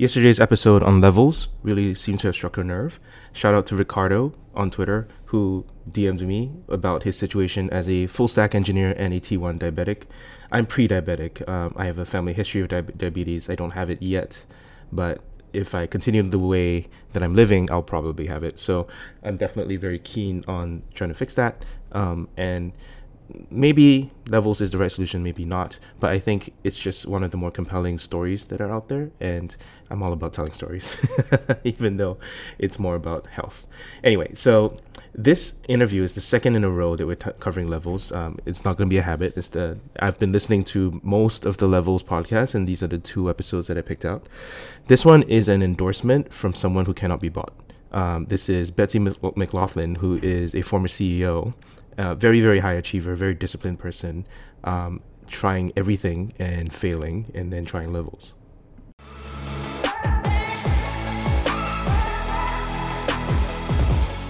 Yesterday's episode on levels really seemed to have struck a nerve. Shout out to Ricardo on Twitter who DM'd me about his situation as a full stack engineer and a T1 diabetic. I'm pre diabetic. Um, I have a family history of di- diabetes. I don't have it yet, but if I continue the way that I'm living, I'll probably have it. So I'm definitely very keen on trying to fix that. Um, and maybe levels is the right solution, maybe not. But I think it's just one of the more compelling stories that are out there, and I'm all about telling stories, even though it's more about health. Anyway, so this interview is the second in a row that we're t- covering levels. Um, it's not going to be a habit. It's the I've been listening to most of the levels podcast, and these are the two episodes that I picked out. This one is an endorsement from someone who cannot be bought. Um, this is Betsy McLaughlin, who is a former CEO very very high achiever, very disciplined person, um, trying everything and failing, and then trying levels.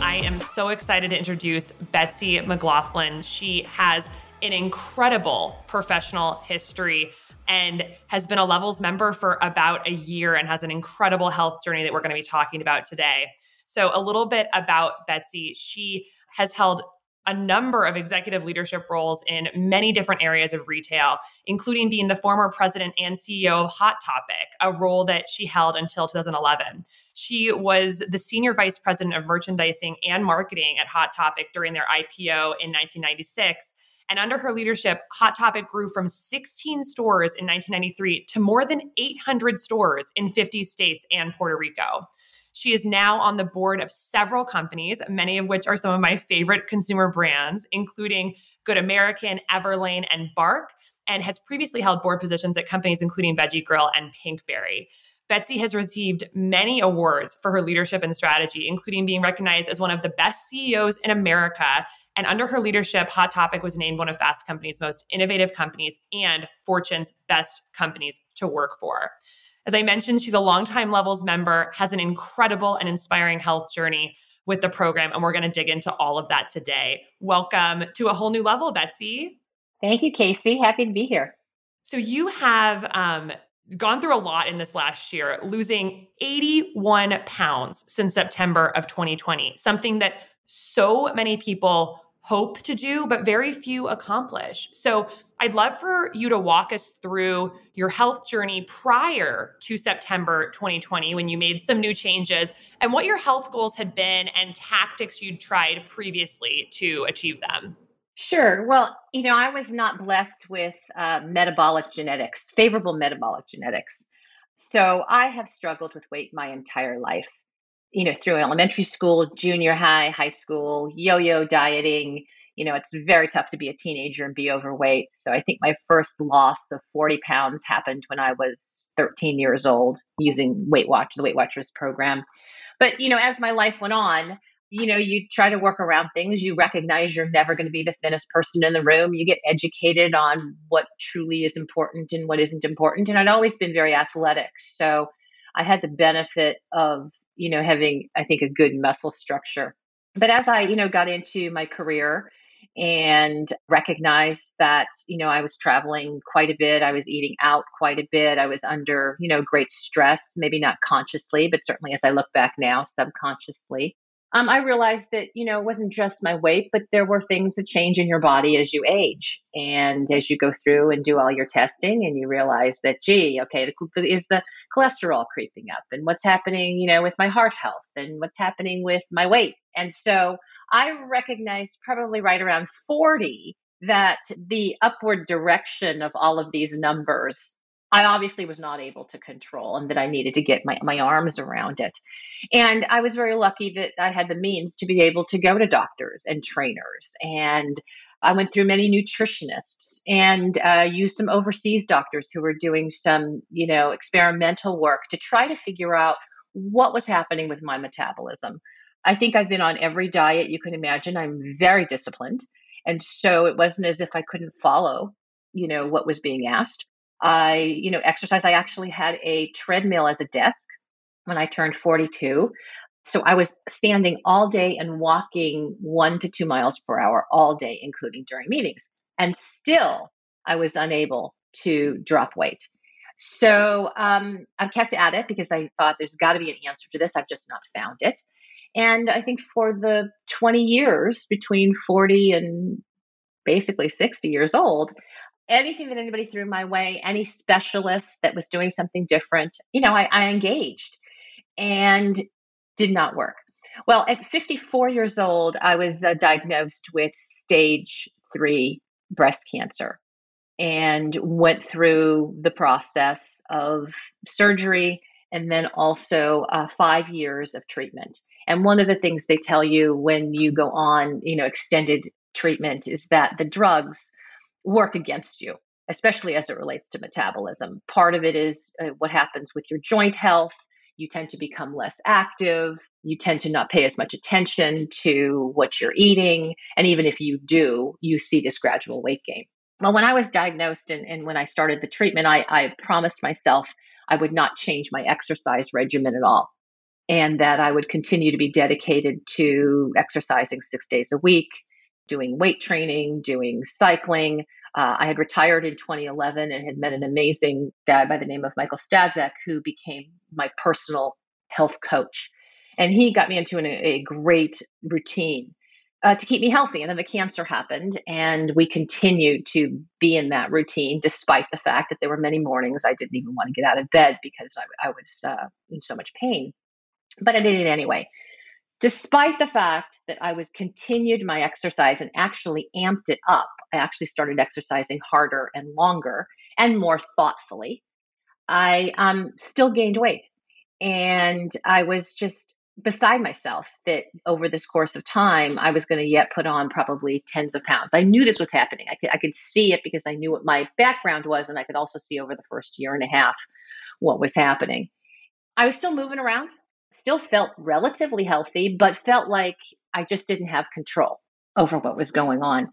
I am so excited to introduce Betsy McLaughlin. She has an incredible professional history and has been a levels member for about a year and has an incredible health journey that we're going to be talking about today. So, a little bit about Betsy. She has held a number of executive leadership roles in many different areas of retail, including being the former president and CEO of Hot Topic, a role that she held until 2011. She was the senior vice president of merchandising and marketing at Hot Topic during their IPO in 1996. And under her leadership, Hot Topic grew from 16 stores in 1993 to more than 800 stores in 50 states and Puerto Rico. She is now on the board of several companies, many of which are some of my favorite consumer brands, including Good American, Everlane, and Bark, and has previously held board positions at companies including Veggie Grill and Pinkberry. Betsy has received many awards for her leadership and strategy, including being recognized as one of the best CEOs in America. And under her leadership, Hot Topic was named one of Fast Company's most innovative companies and Fortune's best companies to work for. As I mentioned, she's a longtime Levels member, has an incredible and inspiring health journey with the program, and we're going to dig into all of that today. Welcome to a whole new level, Betsy. Thank you, Casey. Happy to be here. So, you have um, gone through a lot in this last year, losing 81 pounds since September of 2020, something that so many people hope to do, but very few accomplish. So, I'd love for you to walk us through your health journey prior to September 2020 when you made some new changes and what your health goals had been and tactics you'd tried previously to achieve them. Sure. Well, you know, I was not blessed with uh, metabolic genetics, favorable metabolic genetics. So I have struggled with weight my entire life, you know, through elementary school, junior high, high school, yo yo dieting you know, it's very tough to be a teenager and be overweight. So I think my first loss of 40 pounds happened when I was 13 years old using Weight Watch, the Weight Watchers program. But, you know, as my life went on, you know, you try to work around things. You recognize you're never going to be the thinnest person in the room. You get educated on what truly is important and what isn't important. And I'd always been very athletic. So I had the benefit of, you know, having, I think, a good muscle structure. But as I, you know, got into my career, and recognized that you know i was traveling quite a bit i was eating out quite a bit i was under you know great stress maybe not consciously but certainly as i look back now subconsciously um, i realized that you know it wasn't just my weight but there were things that change in your body as you age. And as you go through and do all your testing and you realize that gee okay is the cholesterol creeping up? And what's happening you know with my heart health? And what's happening with my weight? And so I recognized probably right around 40 that the upward direction of all of these numbers I obviously was not able to control and that I needed to get my, my arms around it. And I was very lucky that I had the means to be able to go to doctors and trainers. And I went through many nutritionists and uh, used some overseas doctors who were doing some, you know, experimental work to try to figure out what was happening with my metabolism. I think I've been on every diet you can imagine. I'm very disciplined. And so it wasn't as if I couldn't follow, you know, what was being asked. I, you know, exercise. I actually had a treadmill as a desk when I turned 42. So I was standing all day and walking one to two miles per hour all day, including during meetings. And still, I was unable to drop weight. So um, I've kept at it because I thought there's got to be an answer to this. I've just not found it. And I think for the 20 years between 40 and basically 60 years old, anything that anybody threw my way, any specialist that was doing something different, you know, I, I engaged and did not work. Well, at 54 years old, I was uh, diagnosed with stage three breast cancer and went through the process of surgery and then also uh, five years of treatment. And one of the things they tell you when you go on, you know, extended treatment is that the drugs work against you, especially as it relates to metabolism. Part of it is uh, what happens with your joint health. You tend to become less active. You tend to not pay as much attention to what you're eating. And even if you do, you see this gradual weight gain. Well, when I was diagnosed and, and when I started the treatment, I, I promised myself I would not change my exercise regimen at all and that I would continue to be dedicated to exercising six days a week, doing weight training, doing cycling. Uh, I had retired in 2011 and had met an amazing guy by the name of Michael Stadvek, who became my personal health coach. And he got me into an, a great routine uh, to keep me healthy. And then the cancer happened, and we continued to be in that routine, despite the fact that there were many mornings I didn't even want to get out of bed because I, I was uh, in so much pain. But I did it anyway. Despite the fact that I was continued my exercise and actually amped it up, I actually started exercising harder and longer and more thoughtfully. I um, still gained weight. And I was just beside myself that over this course of time, I was going to yet put on probably tens of pounds. I knew this was happening. I could, I could see it because I knew what my background was, and I could also see over the first year and a half what was happening. I was still moving around, still felt relatively healthy, but felt like I just didn't have control over what was going on.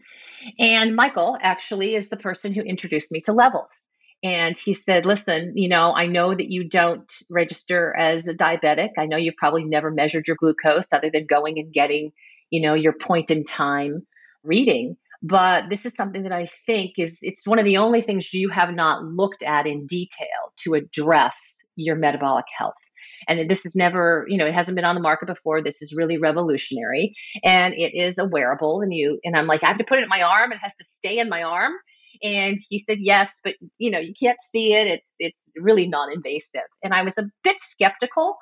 And Michael actually is the person who introduced me to levels and he said, Listen, you know, I know that you don't register as a diabetic. I know you've probably never measured your glucose other than going and getting, you know, your point in time reading. But this is something that I think is it's one of the only things you have not looked at in detail to address your metabolic health. And this is never, you know, it hasn't been on the market before. This is really revolutionary. And it is a wearable. And you and I'm like, I have to put it in my arm. It has to stay in my arm and he said yes but you know you can't see it it's it's really non-invasive and i was a bit skeptical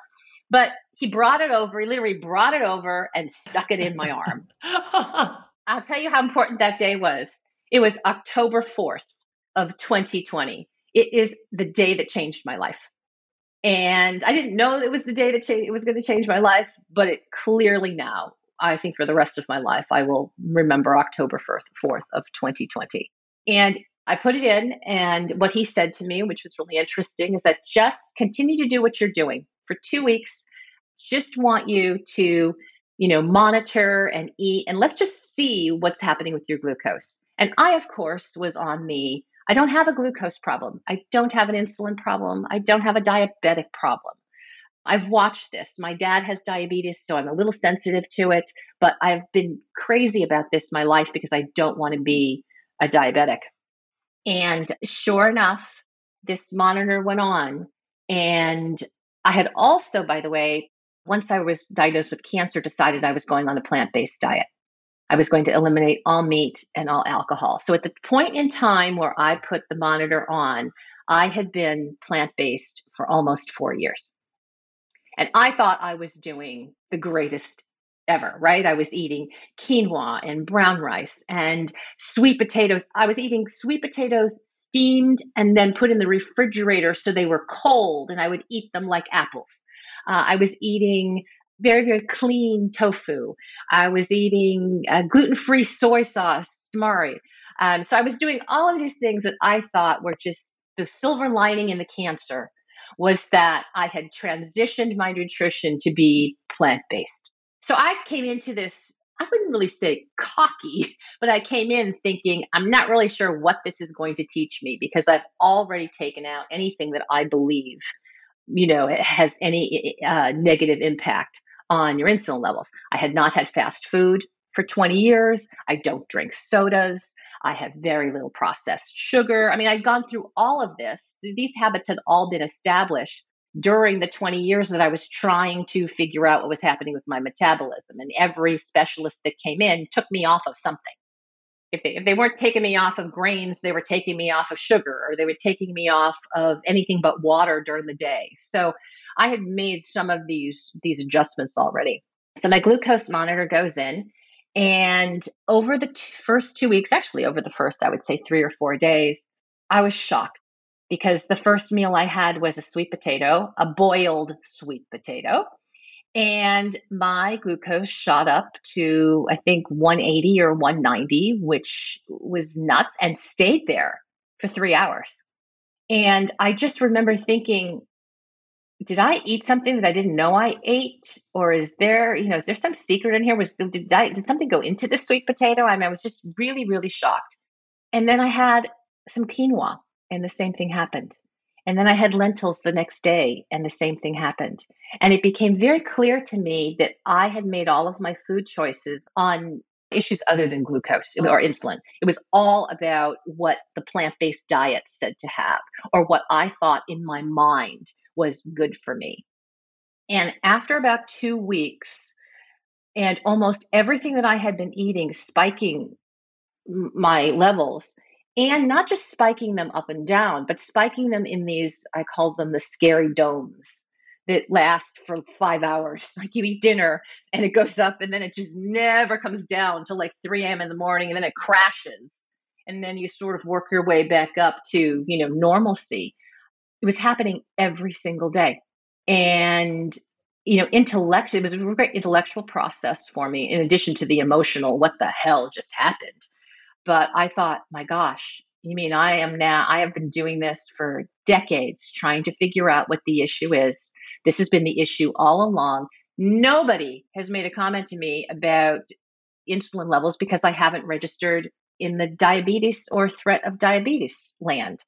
but he brought it over he literally brought it over and stuck it in my arm i'll tell you how important that day was it was october 4th of 2020 it is the day that changed my life and i didn't know it was the day that cha- it was going to change my life but it clearly now I think for the rest of my life, I will remember October 1st, 4th of 2020. And I put it in, and what he said to me, which was really interesting, is that just continue to do what you're doing for two weeks. Just want you to, you know, monitor and eat, and let's just see what's happening with your glucose. And I, of course, was on the I don't have a glucose problem. I don't have an insulin problem. I don't have a diabetic problem. I've watched this. My dad has diabetes, so I'm a little sensitive to it, but I've been crazy about this my life because I don't want to be a diabetic. And sure enough, this monitor went on. And I had also, by the way, once I was diagnosed with cancer, decided I was going on a plant based diet. I was going to eliminate all meat and all alcohol. So at the point in time where I put the monitor on, I had been plant based for almost four years. And I thought I was doing the greatest ever, right? I was eating quinoa and brown rice and sweet potatoes. I was eating sweet potatoes steamed and then put in the refrigerator so they were cold and I would eat them like apples. Uh, I was eating very, very clean tofu. I was eating gluten free soy sauce, tamari. Um, so I was doing all of these things that I thought were just the silver lining in the cancer was that I had transitioned my nutrition to be plant based. So I came into this, I wouldn't really say cocky, but I came in thinking, I'm not really sure what this is going to teach me because I've already taken out anything that I believe, you know, it has any uh, negative impact on your insulin levels. I had not had fast food for 20 years. I don't drink sodas. I have very little processed sugar. I mean, I'd gone through all of this. These habits had all been established during the 20 years that I was trying to figure out what was happening with my metabolism. And every specialist that came in took me off of something. If they, if they weren't taking me off of grains, they were taking me off of sugar or they were taking me off of anything but water during the day. So I had made some of these these adjustments already. So my glucose monitor goes in and over the t- first 2 weeks, actually over the first I would say 3 or 4 days, I was shocked because the first meal I had was a sweet potato, a boiled sweet potato. And my glucose shot up to, I think, 180 or 190, which was nuts, and stayed there for three hours. And I just remember thinking, did I eat something that I didn't know I ate? Or is there, you know, is there some secret in here? Was did I, did something go into the sweet potato? I mean, I was just really, really shocked. And then I had some quinoa and the same thing happened. And then I had lentils the next day, and the same thing happened. And it became very clear to me that I had made all of my food choices on issues other than glucose or insulin. It was all about what the plant based diet said to have, or what I thought in my mind was good for me. And after about two weeks, and almost everything that I had been eating spiking my levels, and not just spiking them up and down, but spiking them in these, I call them the scary domes that last for five hours. Like you eat dinner and it goes up and then it just never comes down till like 3 a.m. in the morning and then it crashes. And then you sort of work your way back up to, you know, normalcy. It was happening every single day. And, you know, intellect, it was a great intellectual process for me, in addition to the emotional, what the hell just happened but I thought, my gosh, you mean I am now, I have been doing this for decades trying to figure out what the issue is. This has been the issue all along. Nobody has made a comment to me about insulin levels because I haven't registered in the diabetes or threat of diabetes land.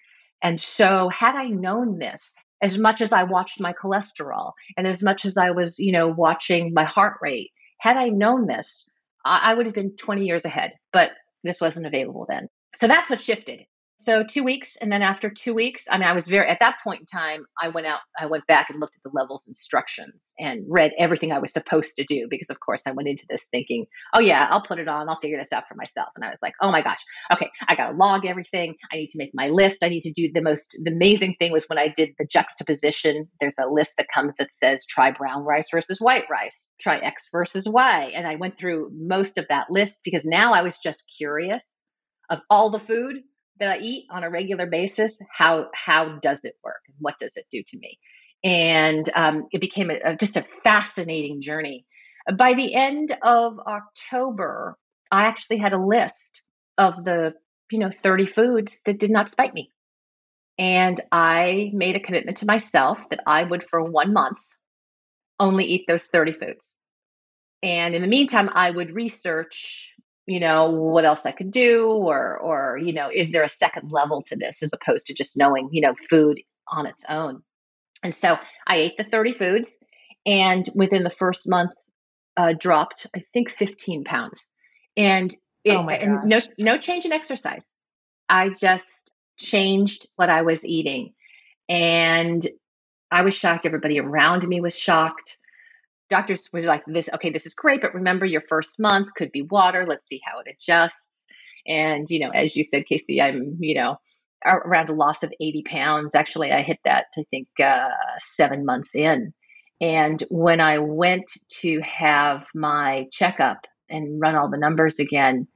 And so, had I known this, as much as I watched my cholesterol and as much as I was, you know, watching my heart rate, had I known this, I, I would have been 20 years ahead. But this wasn't available then. So that's what shifted. So two weeks, and then after two weeks, I mean, I was very at that point in time. I went out, I went back and looked at the levels instructions and read everything I was supposed to do because, of course, I went into this thinking, "Oh yeah, I'll put it on. I'll figure this out for myself." And I was like, "Oh my gosh, okay, I got to log everything. I need to make my list. I need to do the most. The amazing thing was when I did the juxtaposition. There's a list that comes that says try brown rice versus white rice, try X versus Y, and I went through most of that list because now I was just curious of all the food that I eat on a regular basis, how how does it work? What does it do to me? And um, it became a, a, just a fascinating journey. By the end of October, I actually had a list of the you know 30 foods that did not spike me. And I made a commitment to myself that I would, for one month, only eat those 30 foods. And in the meantime, I would research you know what else i could do or or you know is there a second level to this as opposed to just knowing you know food on its own? And so i ate the 30 foods and within the first month uh, dropped i think 15 pounds. And it, oh and no no change in exercise. I just changed what i was eating. And i was shocked. Everybody around me was shocked doctors was like this okay this is great but remember your first month could be water let's see how it adjusts. And you know as you said casey i'm you know around a loss of 80 pounds actually i hit that i think uh, seven months in. And when i went to have my checkup and run all the numbers again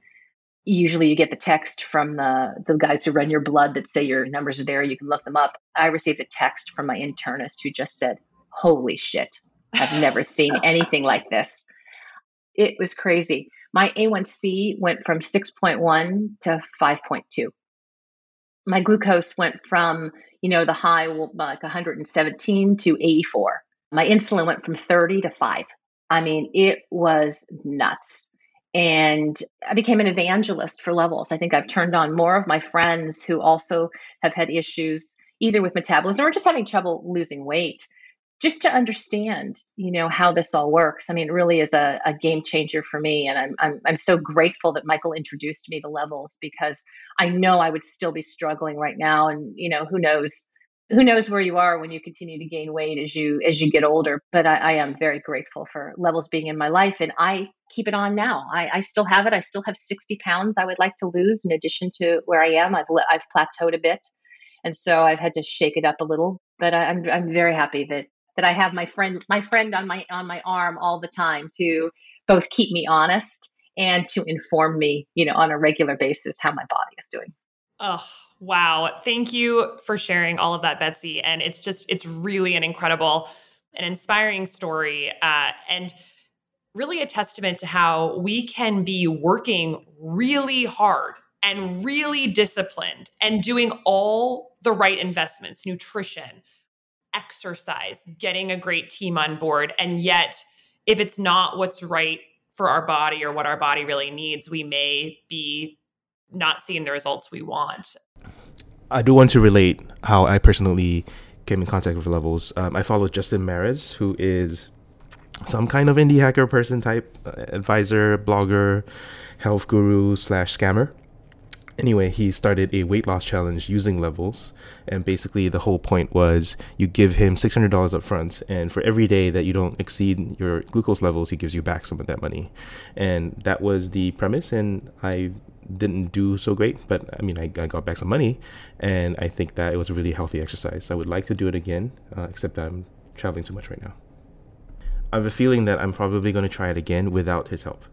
usually you get the text from the the guys who run your blood that say your numbers are there you can look them up. I received a text from my internist who just said holy shit I've never seen anything like this. It was crazy. My A1C went from 6.1 to 5.2. My glucose went from, you know, the high like 117 to 84. My insulin went from 30 to 5. I mean, it was nuts. And I became an evangelist for levels. I think I've turned on more of my friends who also have had issues either with metabolism or just having trouble losing weight just to understand, you know, how this all works. I mean, it really is a, a game changer for me. And I'm, I'm, I'm so grateful that Michael introduced me to levels because I know I would still be struggling right now. And, you know, who knows, who knows where you are when you continue to gain weight as you, as you get older. But I, I am very grateful for levels being in my life. And I keep it on now. I, I still have it. I still have 60 pounds I would like to lose in addition to where I am. I've, I've plateaued a bit. And so I've had to shake it up a little, but I, I'm, I'm very happy that that I have my friend my friend on my on my arm all the time to both keep me honest and to inform me, you know, on a regular basis how my body is doing. Oh, wow. Thank you for sharing all of that, Betsy. And it's just, it's really an incredible, an inspiring story. Uh, and really a testament to how we can be working really hard and really disciplined and doing all the right investments, nutrition, exercise, getting a great team on board. And yet, if it's not what's right for our body or what our body really needs, we may be not seeing the results we want. I do want to relate how I personally came in contact with levels. Um, I follow Justin Mares, who is some kind of indie hacker person type, uh, advisor, blogger, health guru slash scammer anyway, he started a weight loss challenge using levels. And basically, the whole point was you give him $600 up front. And for every day that you don't exceed your glucose levels, he gives you back some of that money. And that was the premise. And I didn't do so great, but I mean, I, I got back some money. And I think that it was a really healthy exercise. I would like to do it again, uh, except that I'm traveling too much right now. I have a feeling that I'm probably going to try it again without his help.